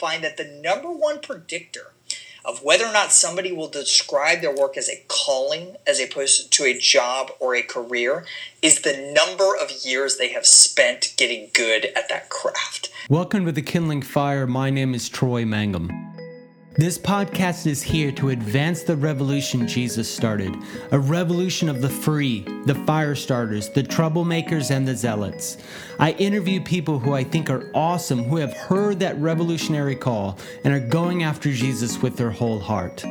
find that the number one predictor of whether or not somebody will describe their work as a calling as opposed to a job or a career is the number of years they have spent getting good at that craft. Welcome to the Kindling Fire. My name is Troy Mangum. This podcast is here to advance the revolution Jesus started a revolution of the free, the fire starters, the troublemakers, and the zealots. I interview people who I think are awesome, who have heard that revolutionary call and are going after Jesus with their whole heart.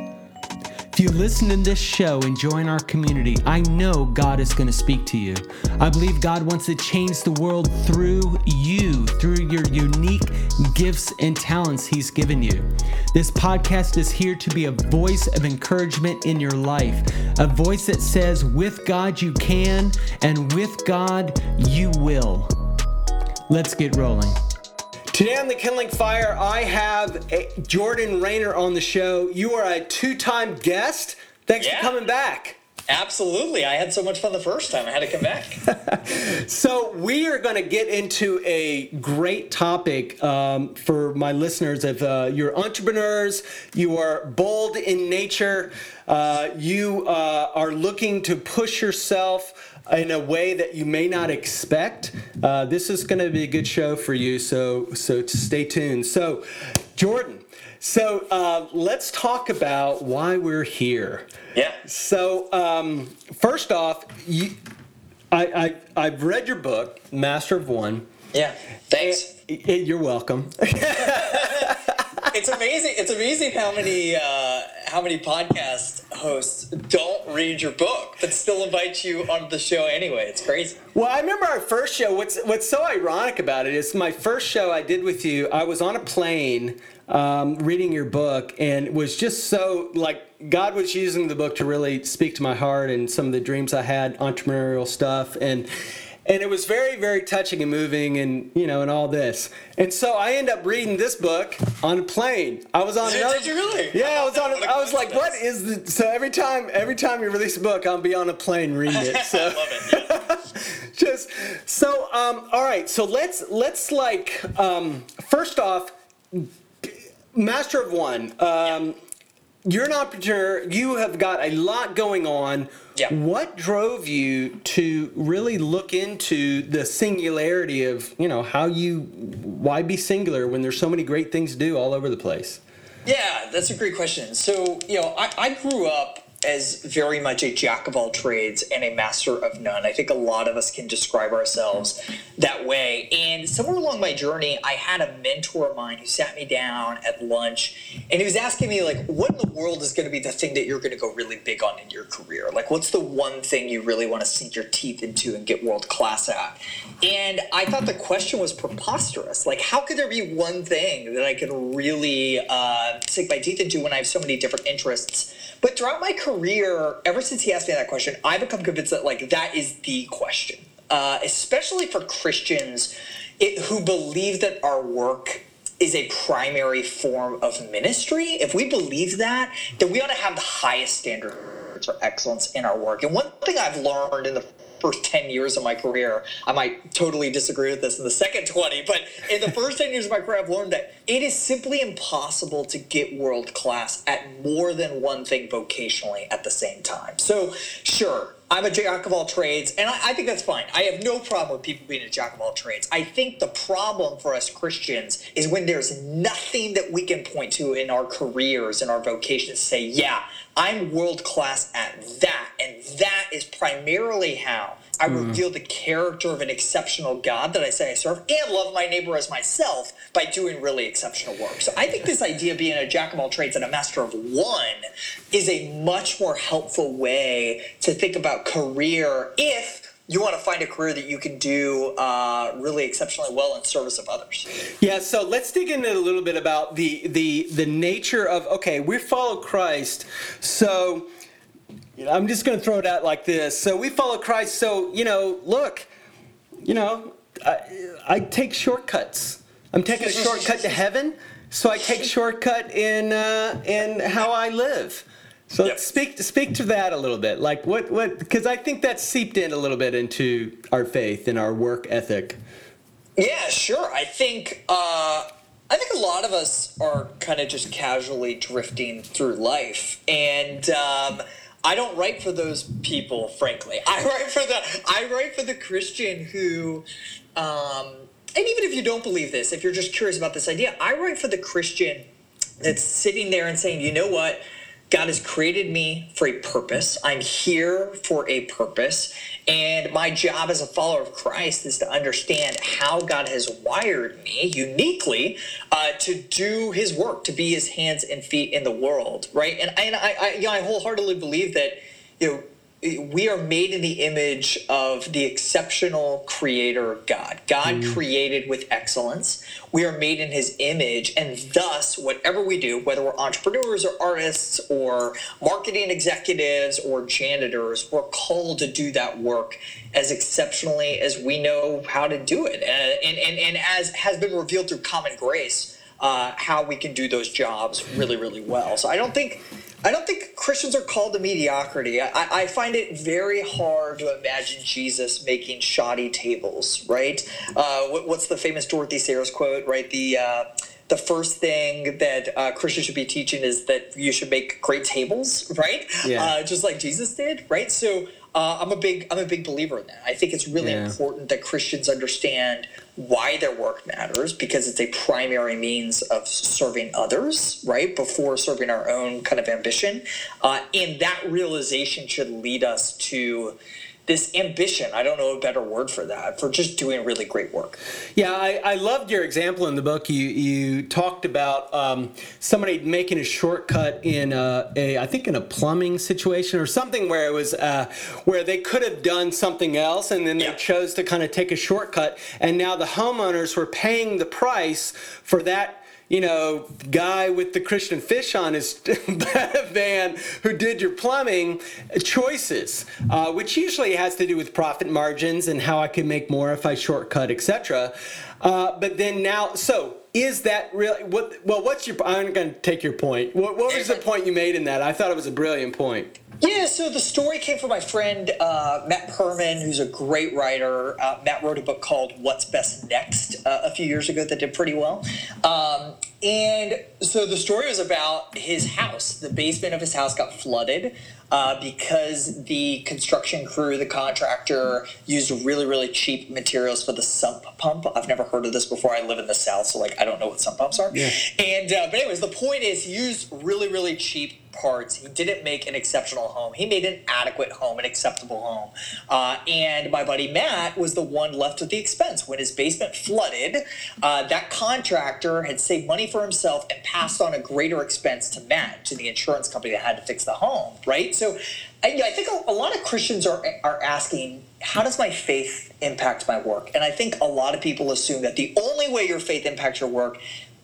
If you listen to this show and join our community, I know God is going to speak to you. I believe God wants to change the world through you, through your unique gifts and talents He's given you. This podcast is here to be a voice of encouragement in your life, a voice that says, with God you can, and with God you will. Let's get rolling. Today on the Kindling Fire, I have Jordan Raynor on the show. You are a two-time guest. Thanks yeah. for coming back. Absolutely. I had so much fun the first time. I had to come back. so, we are going to get into a great topic um, for my listeners. If uh, you're entrepreneurs, you are bold in nature, uh, you uh, are looking to push yourself in a way that you may not expect. Uh, this is going to be a good show for you, so so stay tuned. So, Jordan, so uh, let's talk about why we're here. Yeah. So um, first off, you, I, I I've read your book, Master of One. Yeah. Thanks. You're welcome. it's amazing. It's amazing how many uh, how many podcast hosts don't read your book but still invite you on the show anyway. It's crazy. Well, I remember our first show. What's what's so ironic about it is my first show I did with you. I was on a plane um, reading your book and it was just so like God was using the book to really speak to my heart and some of the dreams I had, entrepreneurial stuff and and it was very very touching and moving and you know and all this. And so i end up reading this book on a plane. I was on did, another did you really? Yeah i was on i was like what is the so every time every time you release a book i'll be on a plane reading it so. It, just so um, all right so let's let's like um, first off master of one um, yeah you're an entrepreneur. You have got a lot going on. Yeah. What drove you to really look into the singularity of, you know, how you, why be singular when there's so many great things to do all over the place? Yeah, that's a great question. So, you know, I, I grew up as very much a jack of all trades and a master of none. I think a lot of us can describe ourselves that way. And somewhere along my journey, I had a mentor of mine who sat me down at lunch and he was asking me, like, what in the world is going to be the thing that you're going to go really big on in your career? Like, what's the one thing you really want to sink your teeth into and get world class at? And I thought the question was preposterous. Like, how could there be one thing that I could really uh, sink my teeth into when I have so many different interests? But throughout my career, ever since he asked me that question, I've become convinced that like that is the question, uh, especially for Christians it, who believe that our work is a primary form of ministry. If we believe that, then we ought to have the highest standards for excellence in our work. And one thing I've learned in the first 10 years of my career, I might totally disagree with this in the second 20, but in the first 10 years of my career, I've learned that it is simply impossible to get world class at more than one thing vocationally at the same time. So, sure, I'm a jack of all trades, and I, I, think that's fine. I have no problem with people being a jack of all trades. I think the problem for us Christians is when there's nothing that we can point to in our careers and our vocations to say, yeah, I'm world class at that. And that is primarily how I mm. reveal the character of an exceptional God that I say I serve and love my neighbor as myself by doing really exceptional work. So I think this idea of being a jack of all trades and a master of one is a much more helpful way to think about career if you want to find a career that you can do uh, really exceptionally well in service of others. Yeah, so let's dig into a little bit about the the the nature of okay, we follow Christ, so You know, I'm just going to throw it out like this. So we follow Christ. So you know, look, you know, I, I take shortcuts. I'm taking a shortcut to heaven, so I take shortcut in uh, in how I live. So yep. speak speak to that a little bit. Like what what because I think that's seeped in a little bit into our faith and our work ethic. Yeah, sure. I think uh, I think a lot of us are kind of just casually drifting through life, and um, I don't write for those people. Frankly, I write for the I write for the Christian who, um, and even if you don't believe this, if you're just curious about this idea, I write for the Christian that's sitting there and saying, you know what. God has created me for a purpose. I'm here for a purpose. And my job as a follower of Christ is to understand how God has wired me uniquely uh, to do his work, to be his hands and feet in the world, right? And, and I, I, you know, I wholeheartedly believe that, you know, we are made in the image of the exceptional creator God. God mm. created with excellence. We are made in his image, and thus, whatever we do, whether we're entrepreneurs or artists or marketing executives or janitors, we're called to do that work as exceptionally as we know how to do it. And, and, and, and as has been revealed through common grace, uh, how we can do those jobs really, really well. So I don't think I don't think Christians are called to mediocrity. I, I find it very hard to imagine Jesus making shoddy tables, right? Uh, what, what's the famous Dorothy Sayers quote, right? The uh, the first thing that uh, Christians should be teaching is that you should make great tables, right? Yeah. Uh, just like Jesus did, right? So uh, I'm a big I'm a big believer in that. I think it's really yeah. important that Christians understand why their work matters because it's a primary means of serving others, right? Before serving our own kind of ambition. Uh, and that realization should lead us to this ambition. I don't know a better word for that, for just doing really great work. Yeah, I, I loved your example in the book. You you talked about um, somebody making a shortcut in a, a, I think in a plumbing situation or something where it was uh, where they could have done something else and then yeah. they chose to kind of take a shortcut, and now the homeowners were paying the price for that you know, guy with the Christian fish on his van who did your plumbing choices, uh, which usually has to do with profit margins and how I can make more if I shortcut, etc. Uh, but then now, so is that really what? Well, what's your? I'm going to take your point. What, what was the point you made in that? I thought it was a brilliant point. Yeah, so the story came from my friend uh, Matt Perman, who's a great writer. Uh, Matt wrote a book called What's Best Next uh, a few years ago that did pretty well. Um, and so the story was about his house. The basement of his house got flooded uh, because the construction crew, the contractor, used really, really cheap materials for the sump pump. I've never heard of this before. I live in the South, so like I don't know what sump pumps are. Yeah. And uh, but anyways, the point is, he used really, really cheap parts. He didn't make an exceptional home. He made an adequate home, an acceptable home. Uh, and my buddy Matt was the one left with the expense. When his basement flooded, uh, that contractor had saved money for himself and passed on a greater expense to Matt, to the insurance company that had to fix the home, right? So I, I think a, a lot of Christians are, are asking, how does my faith impact my work? And I think a lot of people assume that the only way your faith impacts your work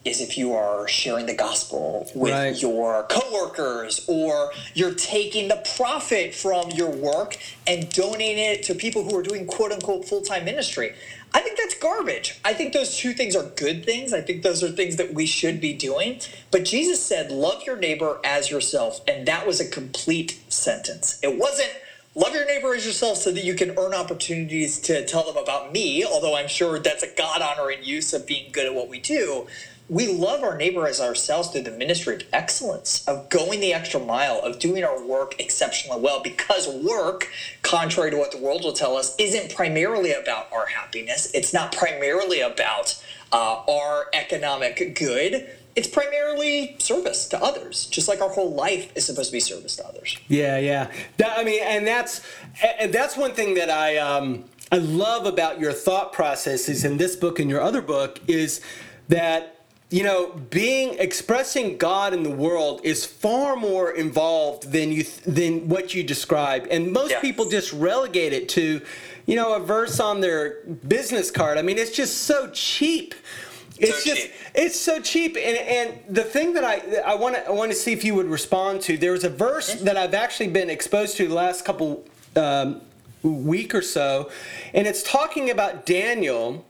is if you are sharing the gospel with right. your coworkers or you're taking the profit from your work and donating it to people who are doing quote unquote full time ministry. I think that's garbage. I think those two things are good things. I think those are things that we should be doing. But Jesus said, Love your neighbor as yourself. And that was a complete sentence. It wasn't love your neighbor as yourself so that you can earn opportunities to tell them about me, although I'm sure that's a God honoring use of being good at what we do we love our neighbor as ourselves through the ministry of excellence, of going the extra mile, of doing our work exceptionally well, because work, contrary to what the world will tell us, isn't primarily about our happiness. It's not primarily about uh, our economic good. It's primarily service to others, just like our whole life is supposed to be service to others. Yeah, yeah. That, I mean, and that's and that's one thing that I um, I love about your thought processes in this book and your other book is that you know, being expressing God in the world is far more involved than you than what you describe and most yeah. people just relegate it to, you know, a verse on their business card. I mean, it's just so cheap. It's so just cheap. it's so cheap, and and the thing that I I want to I want to see if you would respond to. There was a verse that I've actually been exposed to the last couple um, week or so, and it's talking about Daniel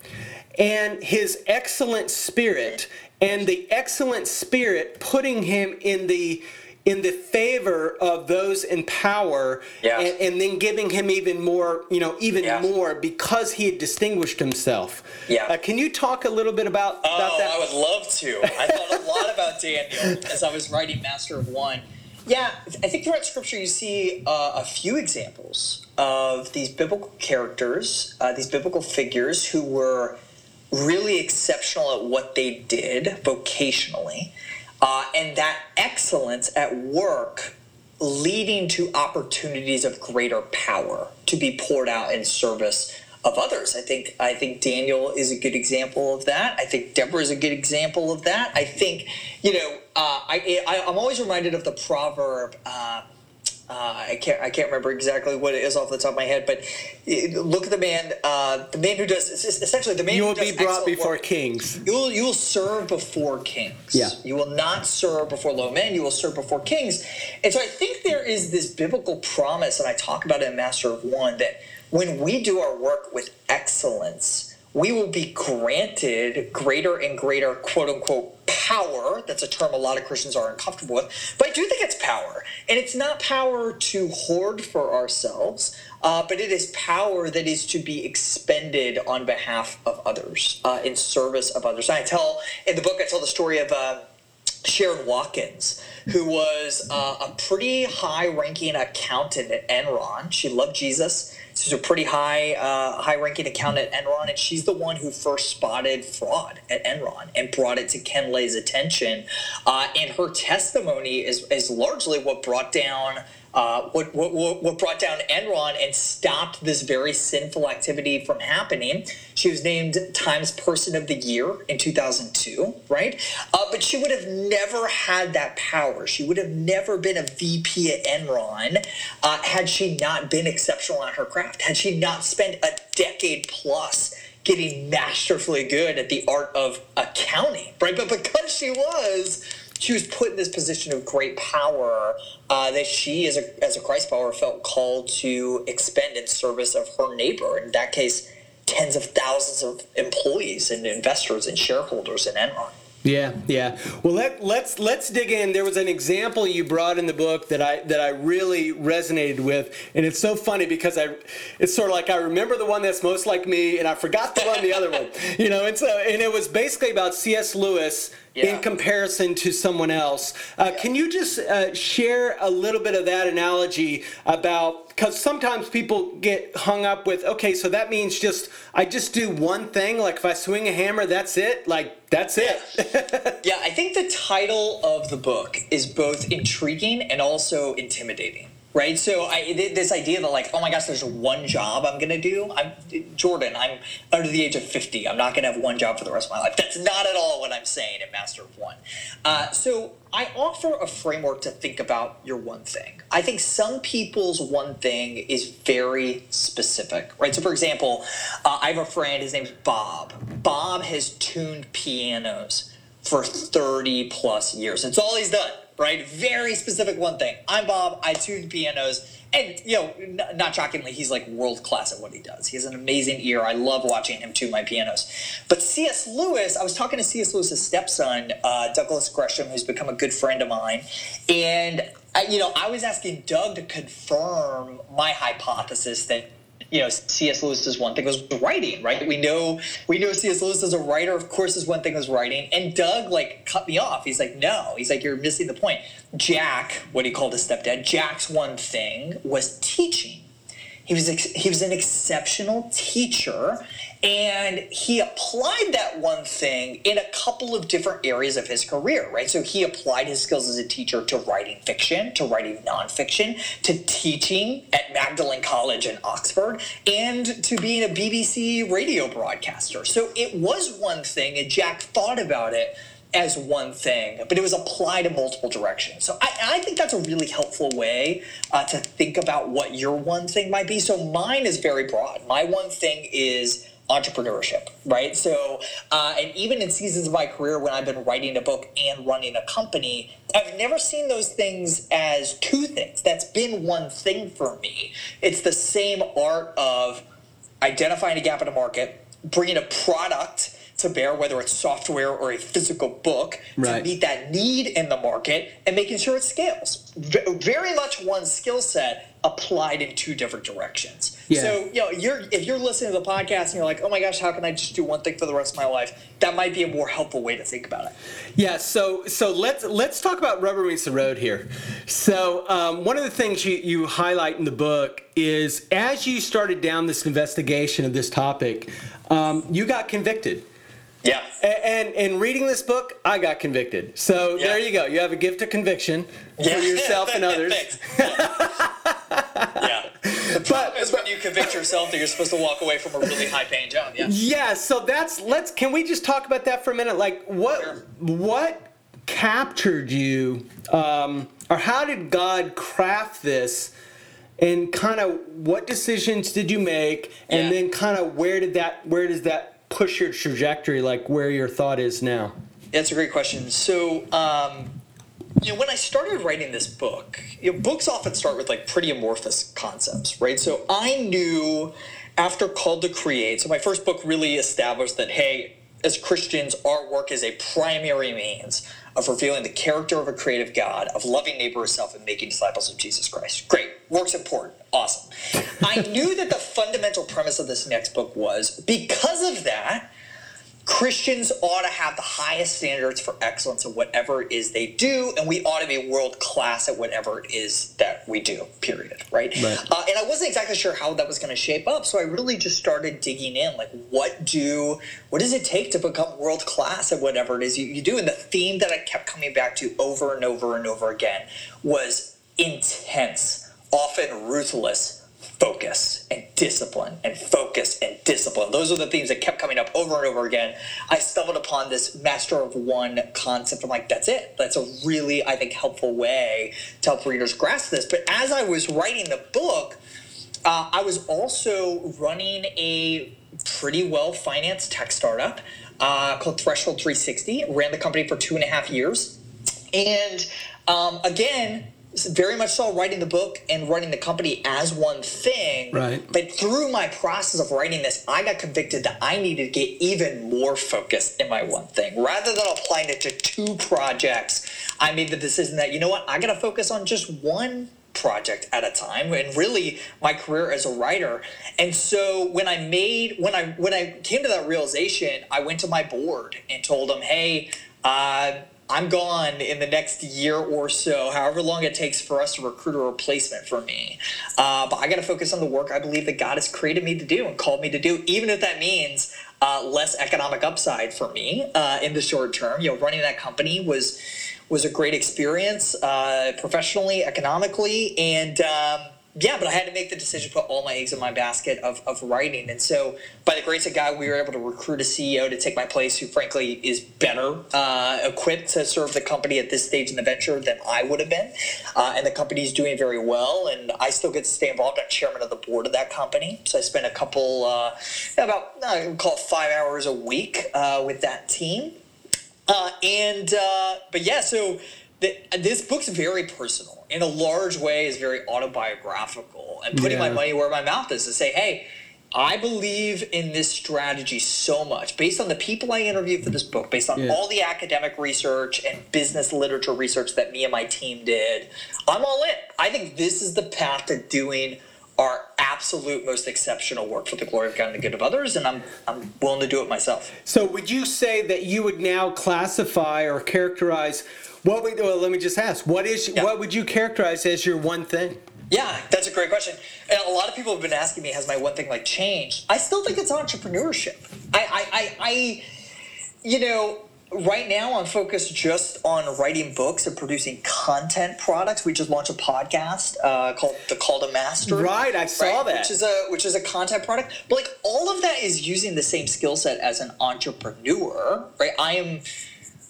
and his excellent spirit and the excellent spirit putting him in the in the favor of those in power yeah. and, and, then giving him even more, you know, even yeah. more because he had distinguished himself. Yeah. Uh, can you talk a little bit about, oh, about that? I would love to. I thought a lot about Daniel as I was writing Master of One. Yeah, I think throughout Scripture you see uh, a few examples of these biblical characters, uh, these biblical figures who were really exceptional at what they did vocationally uh, and that excellence at work leading to opportunities of greater power to be poured out in service of others. I think I think Daniel is a good example of that. I think Deborah is a good example of that. I think you know uh, I, I am always reminded of the proverb. Uh, uh, I can't I can't remember exactly what it is off the top of my head, but look at the man, uh, the man who does essentially the man. You will be brought before work. kings. You will you will serve before kings. Yeah. You will not serve before low men. You will serve before kings, and so I think there is this biblical promise, and I talk about it in Master of One that when we do our work with excellence we will be granted greater and greater quote unquote power. That's a term a lot of Christians are uncomfortable with. But I do think it's power. And it's not power to hoard for ourselves, uh, but it is power that is to be expended on behalf of others, uh, in service of others. And I tell, in the book, I tell the story of. Uh, Sherron Watkins, who was uh, a pretty high ranking accountant at Enron. She loved Jesus. She's a pretty high uh, high ranking accountant at Enron, and she's the one who first spotted fraud at Enron and brought it to Ken Lay's attention. Uh, and her testimony is, is largely what brought down uh, what, what, what brought down Enron and stopped this very sinful activity from happening. She was named Times Person of the Year in 2002, right? Uh, but she would have never had that power. She would have never been a VP at Enron uh, had she not been exceptional at her craft, had she not spent a decade plus getting masterfully good at the art of accounting, right? But because she was, she was put in this position of great power uh, that she, as a, as a Christ follower, felt called to expend in service of her neighbor. In that case, tens of thousands of employees and investors and shareholders in Enron. Yeah, yeah. Well, let, let's let's dig in. There was an example you brought in the book that I that I really resonated with, and it's so funny because I, it's sort of like I remember the one that's most like me, and I forgot the one the other one, you know. And so, and it was basically about C.S. Lewis yeah. in comparison to someone else. Uh, yeah. Can you just uh, share a little bit of that analogy about because sometimes people get hung up with okay, so that means just I just do one thing. Like if I swing a hammer, that's it. Like that's it. yeah, I think the title of the book is both intriguing and also intimidating right? So I, this idea that like, oh my gosh, there's one job I'm gonna do. I'm Jordan. I'm under the age of 50. I'm not gonna have one job for the rest of my life. That's not at all what I'm saying in Master of One. Uh, so I offer a framework to think about your one thing. I think some people's one thing is very specific, right? So for example, uh, I have a friend. His name's Bob. Bob has tuned pianos for 30 plus years. It's all he's done right? Very specific one thing. I'm Bob. I tune pianos. And, you know, n- not shockingly, he's like world class at what he does. He has an amazing ear. I love watching him tune my pianos. But C.S. Lewis, I was talking to C.S. Lewis's stepson, uh, Douglas Gresham, who's become a good friend of mine. And, I, you know, I was asking Doug to confirm my hypothesis that you know, C.S. lewis is one thing was writing, right? We know we know C.S. Lewis as a writer, of course, is one thing was writing. And Doug like cut me off. He's like, no. He's like, you're missing the point. Jack, what he called his stepdad, Jack's one thing was teaching. He was ex- he was an exceptional teacher, and he applied that one thing in a couple of different areas of his career. Right, so he applied his skills as a teacher to writing fiction, to writing nonfiction, to teaching at Magdalen College in Oxford, and to being a BBC radio broadcaster. So it was one thing, and Jack thought about it as one thing, but it was applied in multiple directions. So I, I think that's a really helpful way uh, to think about what your one thing might be. So mine is very broad. My one thing is entrepreneurship, right? So, uh, and even in seasons of my career when I've been writing a book and running a company, I've never seen those things as two things. That's been one thing for me. It's the same art of identifying a gap in a market, bringing a product to bear, whether it's software or a physical book, Right. to meet that need in the market and making sure it scales. V- very much one skill set applied in two different directions. Yeah. So, you know, you're if you're listening to the podcast and you're like, oh my gosh, how can I just do one thing for the rest of my life? That might be a more helpful way to think about it. Yeah, so so let's let's talk about rubber meets the road here. So um, one of the things you, you highlight in the book is as you started down this investigation of this topic, um, you got convicted. Yeah. And in reading this book, I got convicted. So Yeah. there you go. You have a gift of conviction for yourself and others. Yeah. The when you convict yourself that you're supposed to walk away from a really high paying job. Yeah. Yeah, so that's let's can we just talk about that for a minute? Like what Sure. what captured you um, or how did God craft this and kind of what decisions did you make and Yeah. then kind of where did that where does that push your trajectory like where your thought is now? That's a great question. So, um, you know, when I started writing this book, you know, books often start with like pretty amorphous concepts, right? So I knew after Called to Create, so my first book really established that, hey, as Christians, our work is a primary means of revealing the character of a creative God, of loving neighbor as self, and making disciples of Jesus Christ. Great. Work's important. Awesome. I knew that the fundamental premise of this next book was because of that, Christians ought to have the highest standards for excellence in whatever it is they do, and we ought to be world class at whatever it is that we do. Period. Right. Right. Uh, and I wasn't exactly sure how that was going to shape up, so I really just started digging in. Like, what do what does it take to become world class at whatever it is you, you do? And the theme that I kept coming back to over and over and over again was intense, often ruthless focus and discipline and focus and discipline. Those are the themes that kept coming up over and over again. I stumbled upon this master of one concept. I'm like, that's it. That's a really, I think, helpful way to help readers grasp this. But as I was writing the book, uh, I was also running a pretty well financed tech startup uh, called Threshold 360. Ran the company for two and a half years. And um, again, very much so writing the book and running the company as one thing. Right. But through my process of writing this, I got convicted that I needed to get even more focused in my one thing. Rather than applying it to two projects, I made the decision that, you know what, I got to focus on just one project at a time and really my career as a writer and so when i made when i when i came to that realization i went to my board and told them hey uh, i'm gone in the next year or so however long it takes for us to recruit a replacement for me. Uh, but i got to focus on the work i believe that god has created me to do and called me to do even if that means uh, less economic upside for me uh, in the short term. You know running that company was was a great experience uh, professionally, economically, and um, yeah, but I had to make the decision to put all my eggs in my basket of, of writing. And so, by the grace of God, we were able to recruit a CEO to take my place who, frankly, is better uh, equipped to serve the company at this stage in the venture than I would have been. Uh, and the company's doing very well, and I still get to stay involved. I'm chairman of the board of that company. So I spend a couple, uh, about, I call it five hours a week uh, with that team. Uh, and uh, but yeah, so this book's very personal in a large way. is very autobiographical and putting my money where my mouth is to say, hey. I believe in this strategy so much based on the people I interviewed for this book, based on Yeah. all the academic research and business literature research that me and my team did. I'm all in. I think this is the path to doing our absolute most exceptional work for the glory of God and the good of others, and I'm I'm willing to do it myself. So would you say that you would now classify or characterize what would well let me just ask what is Yeah. what would you characterize as your one thing? Yeah, that's a great question. And a lot of people have been asking me, has my one thing like changed? I still think it's entrepreneurship. I, I, I, I you know, right now I'm focused just on writing books and producing content products. We just launched a podcast uh, called The Call to Master. Right, I saw that. Which is a which is a content product. But like all of that is using the same skill set as an entrepreneur, right? I am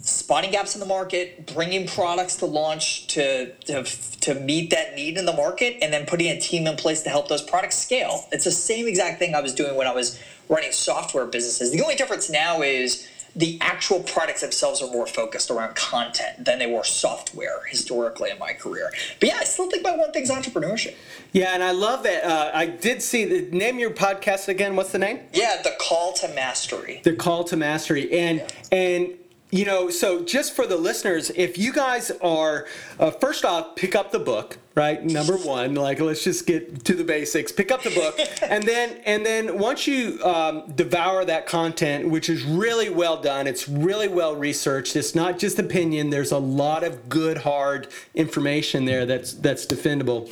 spotting gaps in the market, bringing products to launch to, to to meet that need in the market, and then putting a team in place to help those products scale. It's the same exact thing I was doing when I was running software businesses. The only difference now is the actual products themselves are more focused around content than they were software historically in my career. But yeah, I still think my one thing's entrepreneurship. Yeah, and I love that. Uh, I did see the name your podcast again. What's the name? Yeah, the Call to Mastery. The Call to Mastery, and yeah. and you know, so just for the listeners, if you guys are, uh, first off, pick up the book, right? Number one, like let's just get to the basics. Pick up the book, and then and then once you um, devour that content, which is really well done, it's really well researched. It's not just opinion. There's a lot of good, hard information there that's that's defendable.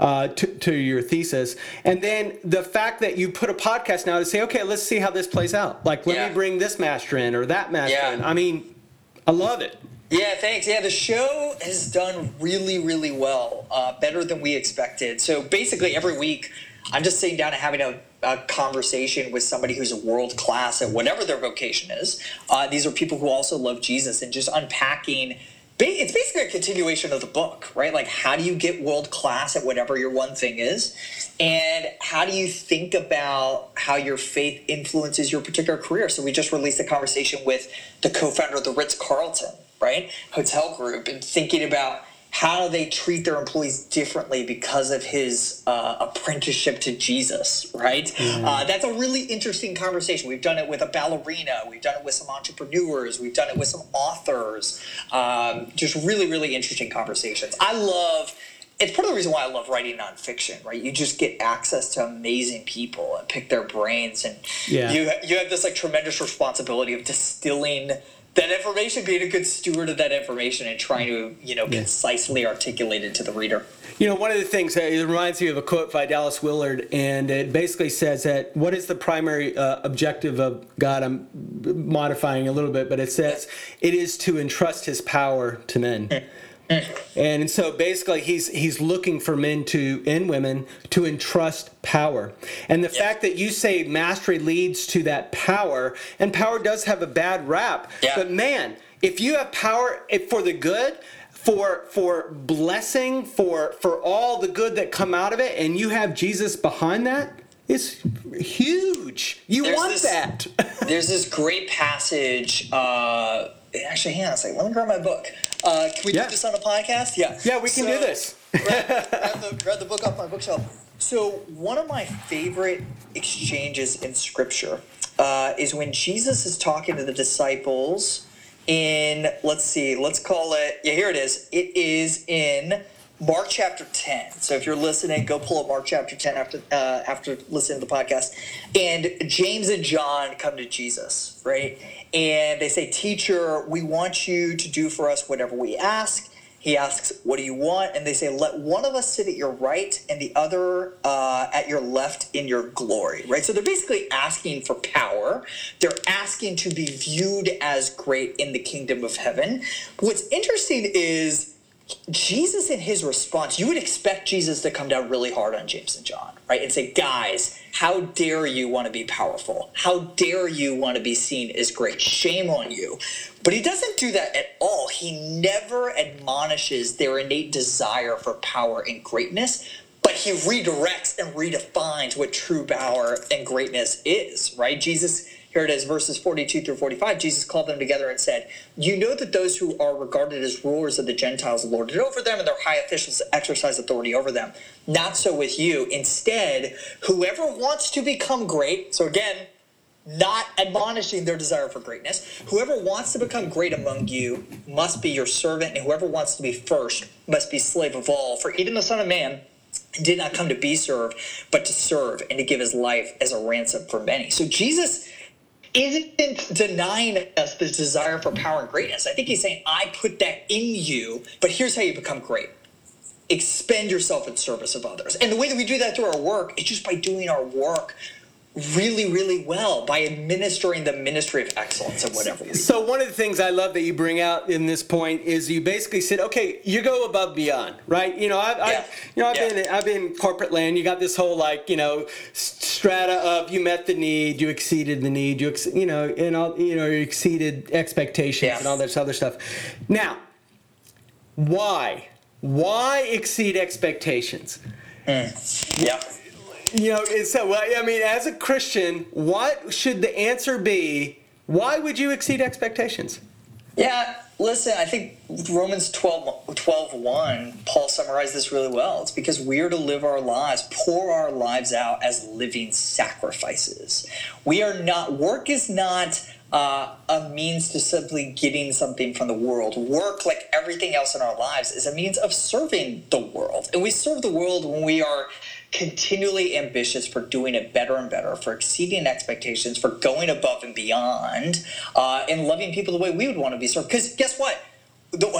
Uh, to, to, your thesis. And then the fact that you put a podcast now to say, okay, let's see how this plays out. Like, let yeah. me bring this master in or that master yeah. in. I mean, I love it. Yeah, thanks. Yeah, the show has done really, really well, uh, better than we expected. So basically, every week, I'm just sitting down and having a, a conversation with somebody who's a world class at whatever their vocation is. Uh, these are people who also love Jesus and just unpacking it's basically a continuation of the book, right? Like, how do you get world class at whatever your one thing is? And how do you think about how your faith influences your particular career? So, we just released a conversation with the co founder of the Ritz Carlton, right? Hotel group, and thinking about how they treat their employees differently because of his uh, apprenticeship to Jesus, right? Mm. Uh, that's a really interesting conversation. We've done it with a ballerina, we've done it with some entrepreneurs, we've done it with some authors. Um, just really, really interesting conversations. I love. It's part of the reason why I love writing nonfiction, right? You just get access to amazing people and pick their brains, and yeah. you you have this like tremendous responsibility of distilling that information, being a good steward of that information and trying to, you know, yeah. concisely articulate it to the reader. You know, one of the things, it reminds me of a quote by Dallas Willard, and it basically says that what is the primary uh, objective of God? I'm modifying a little bit, but it says it is to entrust his power to men. And so basically he's he's looking for men to and women to entrust power. And the fact that you say mastery leads to that power, and power does have a bad rap. Yeah. But man, if you have power for the good, for for blessing, for for all the good that come out of it, and you have Jesus behind that, it's huge. You there's want this, that. there's this great passage. Uh, actually, hang on a second. Let me grab my book. Uh, can we yeah. do this on a podcast? Yeah. Yeah, we can so, do this. grab, grab, the, grab the book off my bookshelf. So, one of my favorite exchanges in Scripture uh, is when Jesus is talking to the disciples in, let's see, let's call it, yeah, here it is. It is in Mark chapter 10. So if you're listening, go pull up Mark chapter 10 after uh, after listening to the podcast. And James and John come to Jesus, right? And they say, Teacher, we want you to do for us whatever we ask. He asks, What do you want? And they say, Let one of us sit at your right and the other uh, at your left in your glory, right? So they're basically asking for power. They're asking to be viewed as great in the kingdom of heaven. What's interesting is, Jesus, in his response, you would expect Jesus to come down really hard on James and John, right? And say, guys, how dare you want to be powerful? How dare you want to be seen as great? Shame on you. But he doesn't do that at all. He never admonishes their innate desire for power and greatness, but he redirects and redefines what true power and greatness is, right? Jesus here it is, verses 42 through 45. Jesus called them together and said, You know that those who are regarded as rulers of the Gentiles lord it over them, and their high officials exercise authority over them. Not so with you. Instead, whoever wants to become great, so again, not admonishing their desire for greatness. Whoever wants to become great among you must be your servant, and whoever wants to be first must be slave of all. For even the Son of Man did not come to be served, but to serve and to give his life as a ransom for many. So Jesus isn't denying us this desire for power and greatness. I think he's saying, I put that in you, but here's how you become great. Expend yourself in service of others. And the way that we do that through our work is just by doing our work really, really well by administering the ministry of excellence and whatever. So one of the things I love that you bring out in this point is you basically said, okay, you go above beyond, right? You know, I've, yeah. I, you know, I've yeah. been, I've been corporate land. You got this whole like, you know, strata of you met the need, you exceeded the need, you, ex, you know, and all, you know, you exceeded expectations yes. and all this other stuff. Now, why? Why exceed expectations? Mm. Yeah you know, so well, I mean, as a Christian, what should the answer be Why would you exceed expectations? Yeah, listen, I think Romans 12, 12 1, Paul summarized this really well. It's because we are to live our lives, pour our lives out as living sacrifices. We are not, work is not uh, a means to simply getting something from the world. Work, like everything else in our lives, is a means of serving the world. And we serve the world when we are continually ambitious for doing it better and better, for exceeding expectations, for going above and beyond, uh, and loving people the way we would want to be served. Because guess what?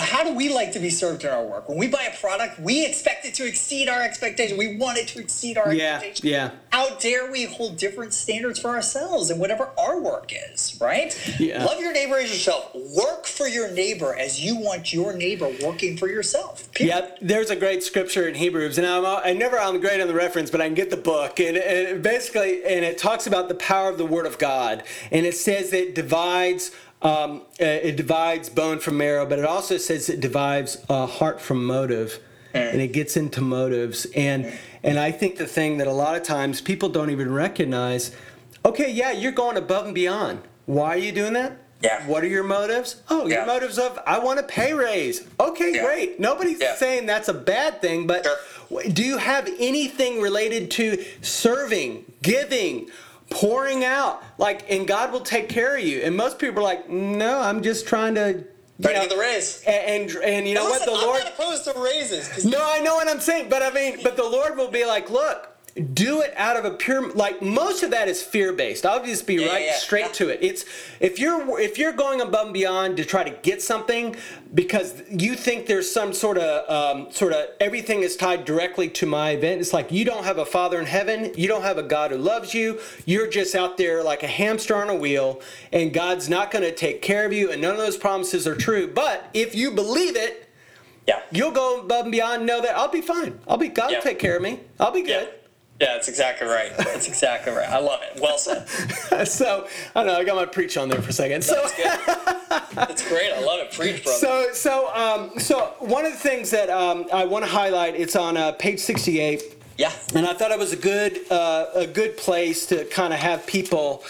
How do we like to be served in our work? When we buy a product, we expect it to exceed our expectation. We want it to exceed our yeah, expectations. Yeah. How dare we hold different standards for ourselves and whatever our work is, right? Yeah. Love your neighbor as yourself. Work for your neighbor as you want your neighbor working for yourself. Period. Yep. There's a great scripture in Hebrews, and I'm, I never I'm great on the reference, but I can get the book, and, and basically, and it talks about the power of the Word of God, and it says it divides um, uh, it divides bone from marrow, but it also says it divides uh, heart from motive, and it gets into motives. And and I think the thing that a lot of times people don't even recognize. Okay, yeah, you're going above and beyond. Why are you doing that? Yeah. What are your motives? Oh, yeah. your motives of I want a pay raise. Okay, yeah. great. Nobody's yeah. saying that's a bad thing, but sure. do you have anything related to serving, giving, pouring out like and god will take care of you and most people are like no i'm just trying to Trying know, to get the raise. And, and, and you know listen, what? The I'm Lord. not opposed to raises. No, I know what I'm saying. But I mean, but the Lord will be like, look, do it out of a pure like most of that is fear based i'll just be yeah, right yeah, straight yeah. to it it's if you're if you're going above and beyond to try to get something because you think there's some sort of um, sort of everything is tied directly to my event it's like you don't have a father in heaven you don't have a god who loves you you're just out there like a hamster on a wheel and god's not going to take care of you and none of those promises are true but if you believe it yeah. You'll go above and beyond. Know that I'll be fine. I'll be. God will take care of me. I'll be good. Yeah, that's exactly right. That's exactly right. I love it. Well said. so I don't know. I got my preach on there for a second. So that's good. That's great. I love it. Preach, brother. So so um, so one of the things that um, I want to highlight. It's on uh, page sixty-eight. Yeah. And I thought it was a good uh, a good place to kind of have people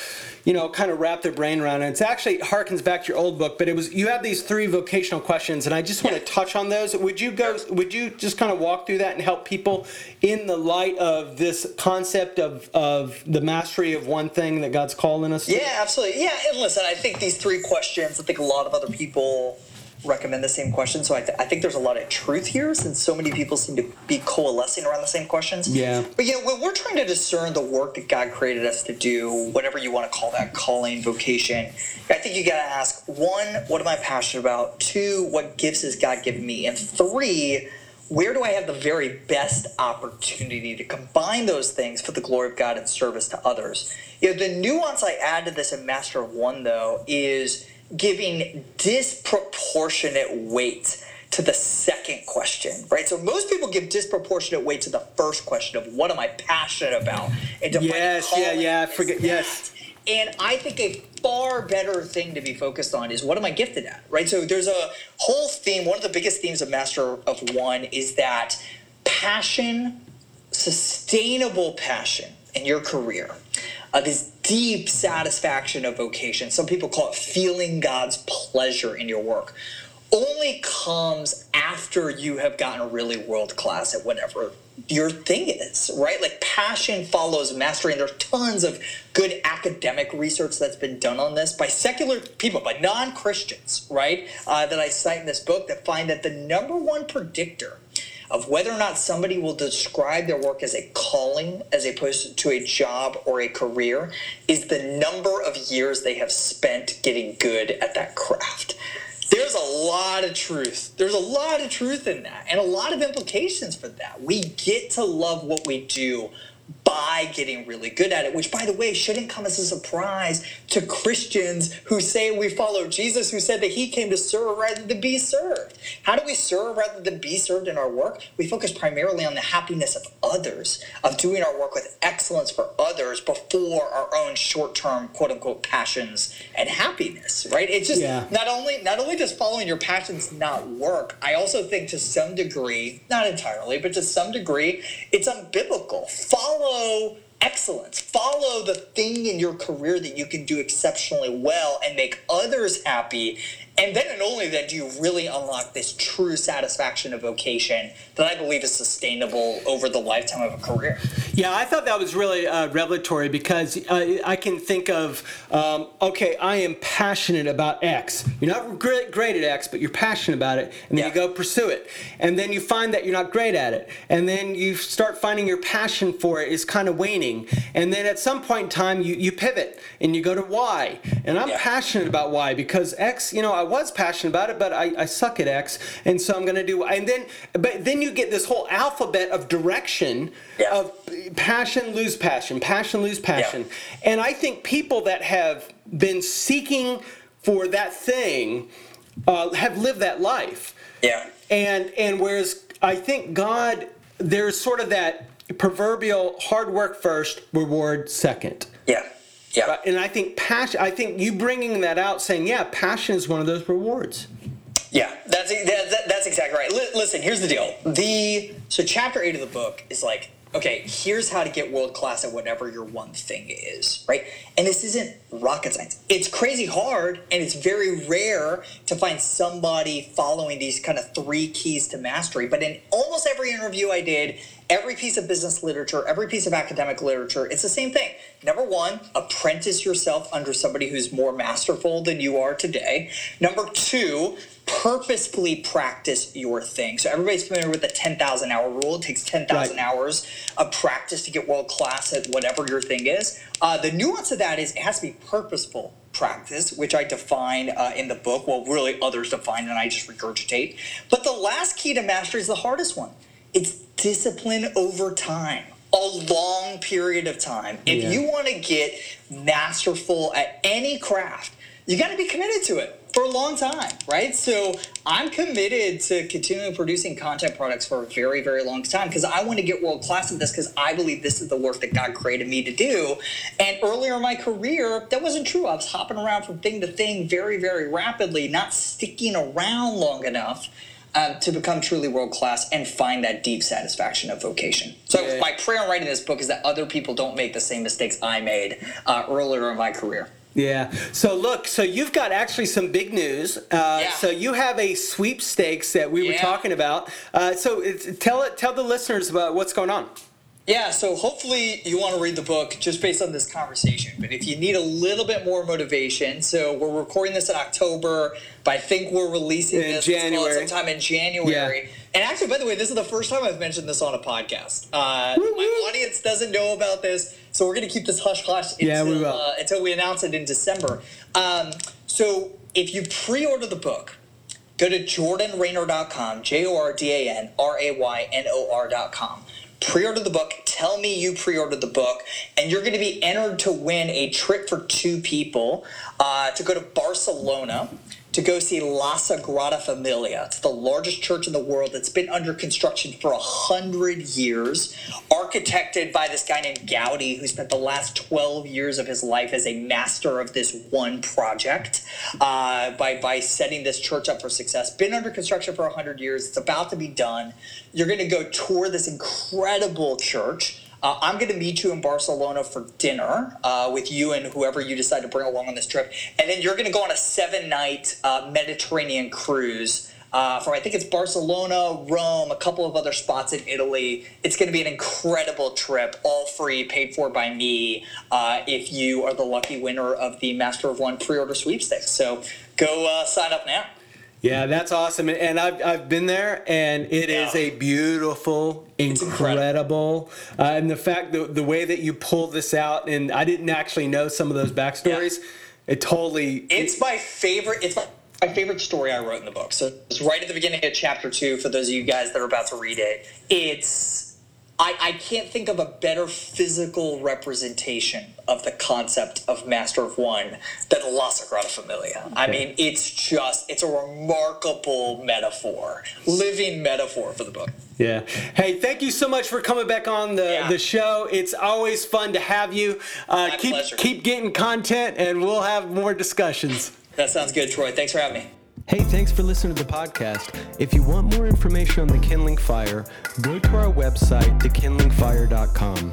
you know, kind of wrap their brain around it. It's actually harkens back to your old book, but it was you have these three vocational questions, and I just want to touch on those. Would you go? Would you just kind of walk through that and help people in the light of this concept of of the mastery of one thing that God's calling us? To? Yeah, absolutely. Yeah, and listen, I think these three questions. I think a lot of other people recommend the same question. So I, th- I think there's a lot of truth here since so many people seem to be coalescing around the same questions. Yeah. But you know, when we're trying to discern the work that God created us to do, whatever you want to call that, calling, vocation, I think you got to ask one, what am I passionate about? Two, what gifts has God given me? And three, where do I have the very best opportunity to combine those things for the glory of God and service to others? You know, the nuance I add to this in Master of One, though, is giving disproportionate weight to the second question, right? So most people give disproportionate weight to the first question of what am I passionate about, and yes, yeah, yeah, I forget, yes. And I think a far better thing to be focused on is what am I gifted at, right? So there's a whole theme. One of the biggest themes of Master of One is that passion, sustainable passion in your career, uh, this deep satisfaction of vocation. Some people call it feeling God's pleasure in your work. Only comes after you have gotten really world class at whatever your thing is, right? Like passion follows mastery, and there's tons of good academic research that's been done on this by secular people, by non Christians, right? Uh, that I cite in this book that find that the number one predictor of whether or not somebody will describe their work as a calling as opposed to a job or a career is the number of years they have spent getting good at that craft. There's a lot of truth. There's a lot of truth in that and a lot of implications for that. We get to love what we do by getting really good at it, which, by the way, shouldn't come as a surprise to Christians who say we follow Jesus, who said that he came to serve rather than be served. How do we serve rather than be served in our work? We focus primarily on the happiness of others, of doing our work with excellence for others before our own short-term quote unquote passions and happiness, right? It's just yeah. not only not only does following your passions not work, I also think to some degree, not entirely, but to some degree, it's unbiblical. Follow excellence. Follow the thing in your career that you can do exceptionally well and make others happy. And then and only then do you really unlock this true satisfaction of vocation that I believe is sustainable over the lifetime of a career. Yeah, I thought that was really uh, revelatory because uh, I can think of, um, okay, I am passionate about X. You're not great, great at X, but you're passionate about it, and then yeah. you go pursue it. And then you find that you're not great at it. And then you start finding your passion for it is kind of waning. And then at some point in time, you, you pivot and you go to Y. And I'm yeah. passionate about Y because X, you know, I was passionate about it, but I, I suck at X. And so I'm going to do, and then, but then you get this whole alphabet of direction yeah. of passion, lose passion, passion, lose passion. Yeah. And I think people that have been seeking for that thing uh, have lived that life. Yeah. And and whereas I think God, there's sort of that proverbial hard work first, reward second. Yeah. Yeah. And I think passion. I think you bringing that out, saying, yeah, passion is one of those rewards. Yeah, that's that, that's exactly right. listen, here's the deal. The so chapter eight of the book is like okay, here's how to get world class at whatever your one thing is, right? And this isn't rocket science. It's crazy hard and it's very rare to find somebody following these kind of three keys to mastery. But in almost every interview I did, every piece of business literature, every piece of academic literature, it's the same thing. Number one, apprentice yourself under somebody who's more masterful than you are today. Number two, purposefully practice your thing. So everybody's familiar with the 10,000 hour rule. It takes 10,000 right. hours of practice to get world class at whatever your thing is. Uh, the nuance of that is it has to be purposeful practice, which I define uh, in the book. Well, really others define and I just regurgitate. But the last key to mastery is the hardest one. It's discipline over time a long period of time. If yeah. you want to get masterful at any craft, you got to be committed to it for a long time, right? So I'm committed to continuing producing content products for a very, very long time because I want to get world class at this because I believe this is the work that God created me to do. And earlier in my career, that wasn't true. I was hopping around from thing to thing very, very rapidly, not sticking around long enough. Um, to become truly world class and find that deep satisfaction of vocation. So, yeah. my prayer in writing this book is that other people don't make the same mistakes I made uh, earlier in my career. Yeah. So look, so you've got actually some big news. Uh, yeah. So you have a sweepstakes that we yeah. were talking about. Uh, so tell it, tell the listeners about what's going on. Yeah, so hopefully you want to read the book just based on this conversation. But if you need a little bit more motivation, so we're recording this in October, but I think we're releasing in this January. sometime in January. Yeah. And actually, by the way, this is the first time I've mentioned this on a podcast. Uh, my audience doesn't know about this, so we're going to keep this hush hush until, yeah, we uh, until we announce it in December. Um, so if you pre order the book, go to jordanraynor.com, J O R D A N R A Y N O R.com pre-order the book tell me you pre-ordered the book and you're going to be entered to win a trip for two people uh, to go to barcelona to go see La Sagrada Familia. It's the largest church in the world that's been under construction for a hundred years, architected by this guy named Gaudi, who spent the last 12 years of his life as a master of this one project uh, by, by setting this church up for success. Been under construction for a hundred years. It's about to be done. You're going to go tour this incredible church. Uh, I'm going to meet you in Barcelona for dinner uh, with you and whoever you decide to bring along on this trip. And then you're going to go on a seven night uh, Mediterranean cruise. Uh, from I think it's Barcelona, Rome, a couple of other spots in Italy. It's going to be an incredible trip, all free, paid for by me. Uh, if you are the lucky winner of the Master of One pre-order sweepstakes, so go uh, sign up now. Yeah, that's awesome. And I've, I've been there, and it yeah. is a beautiful, incredible. Uh, and the fact, that the way that you pull this out, and I didn't actually know some of those backstories, yeah. it totally. It's it, my favorite. It's my, my favorite story I wrote in the book. So it's right at the beginning of chapter two for those of you guys that are about to read it. It's I, I can't think of a better physical representation of the concept of Master of One than La Sagrada Familia. I mean, it's just, it's a remarkable metaphor, living metaphor for the book. Yeah. Hey, thank you so much for coming back on the, yeah. the show. It's always fun to have you. Uh, keep, pleasure. Keep getting content, and we'll have more discussions. That sounds good, Troy. Thanks for having me. Hey, thanks for listening to the podcast. If you want more information on the Kindling Fire, go to our website, thekindlingfire.com.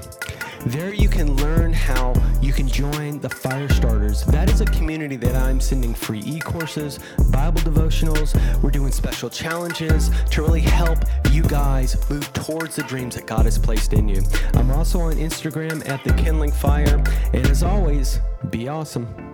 There you can learn how you can join the Fire Starters. That is a community that I'm sending free e courses, Bible devotionals. We're doing special challenges to really help you guys move towards the dreams that God has placed in you. I'm also on Instagram at The Kindling Fire. And as always, be awesome.